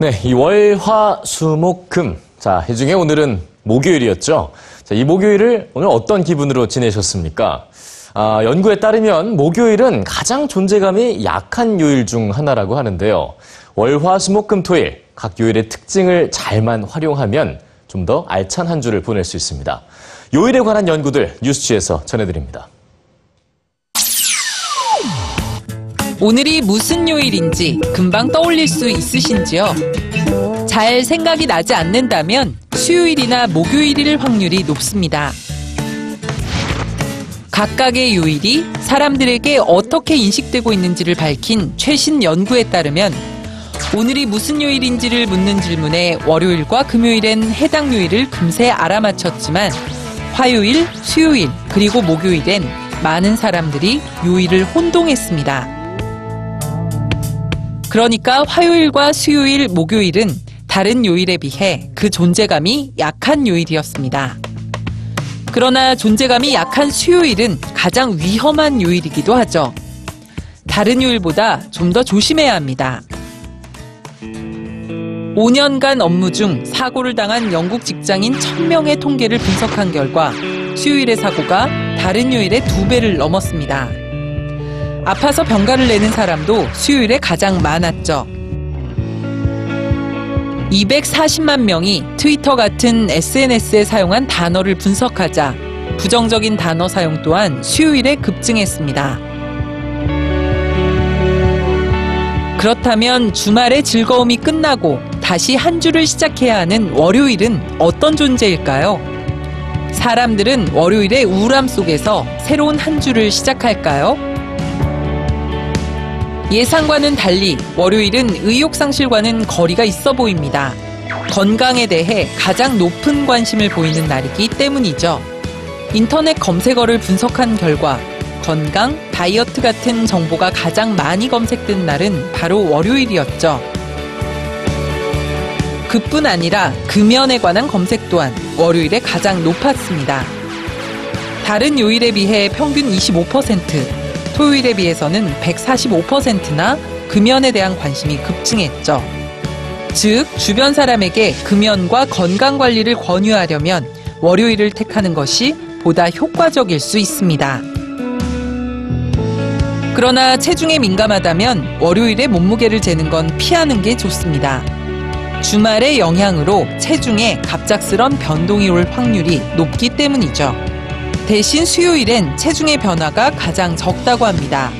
네, 이 월, 화, 수, 목, 금. 자, 이 중에 오늘은 목요일이었죠. 자, 이 목요일을 오늘 어떤 기분으로 지내셨습니까? 아, 연구에 따르면 목요일은 가장 존재감이 약한 요일 중 하나라고 하는데요. 월, 화, 수, 목, 금, 토일 각 요일의 특징을 잘만 활용하면 좀 더 알찬 한 주를 보낼 수 있습니다. 요일에 관한 연구들 뉴스취에서 전해드립니다. 오늘이 무슨 요일인지 금방 떠올릴 수 있으신지요? 잘 생각이 나지 않는다면 수요일이나 목요일일 확률이 높습니다. 각각의 요일이 사람들에게 어떻게 인식되고 있는지를 밝힌 최신 연구에 따르면 오늘이 무슨 요일인지를 묻는 질문에 월요일과 금요일엔 해당 요일을 금세 알아맞혔지만 화요일, 수요일, 그리고 목요일엔 많은 사람들이 요일을 혼동했습니다. 그러니까 화요일과 수요일, 목요일은 다른 요일에 비해 그 존재감이 약한 요일이었습니다. 그러나 존재감이 약한 수요일은 가장 위험한 요일이기도 하죠. 다른 요일보다 좀 더 조심해야 합니다. 5년간 업무 중 사고를 당한 영국 직장인 1000명의 통계를 분석한 결과 수요일의 사고가 다른 요일의 두 배를 넘었습니다. 아파서 병가를 내는 사람도 수요일에 가장 많았죠. 240만 명이 트위터 같은 SNS에 사용한 단어를 분석하자 부정적인 단어 사용 또한 수요일에 급증했습니다. 그렇다면 주말의 즐거움이 끝나고 다시 한 주를 시작해야 하는 월요일은 어떤 존재일까요? 사람들은 월요일의 우울함 속에서 새로운 한 주를 시작할까요? 예상과는 달리 월요일은 의욕 상실과는 거리가 있어 보입니다. 건강에 대해 가장 높은 관심을 보이는 날이기 때문이죠. 인터넷 검색어를 분석한 결과 건강, 다이어트 같은 정보가 가장 많이 검색된 날은 바로 월요일이었죠. 그뿐 아니라 금연에 관한 검색 또한 월요일에 가장 높았습니다. 다른 요일에 비해 평균 25%, 토요일에 비해서는 145%나 금연에 대한 관심이 급증했죠. 즉, 주변 사람에게 금연과 건강 관리를 권유하려면 월요일을 택하는 것이 보다 효과적일 수 있습니다. 그러나 체중에 민감하다면 월요일에 몸무게를 재는 건 피하는 게 좋습니다. 주말의 영향으로 체중에 갑작스런 변동이 올 확률이 높기 때문이죠. 대신 수요일엔 체중의 변화가 가장 적다고 합니다.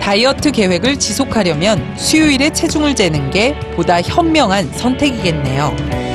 다이어트 계획을 지속하려면 수요일에 체중을 재는 게 보다 현명한 선택이겠네요.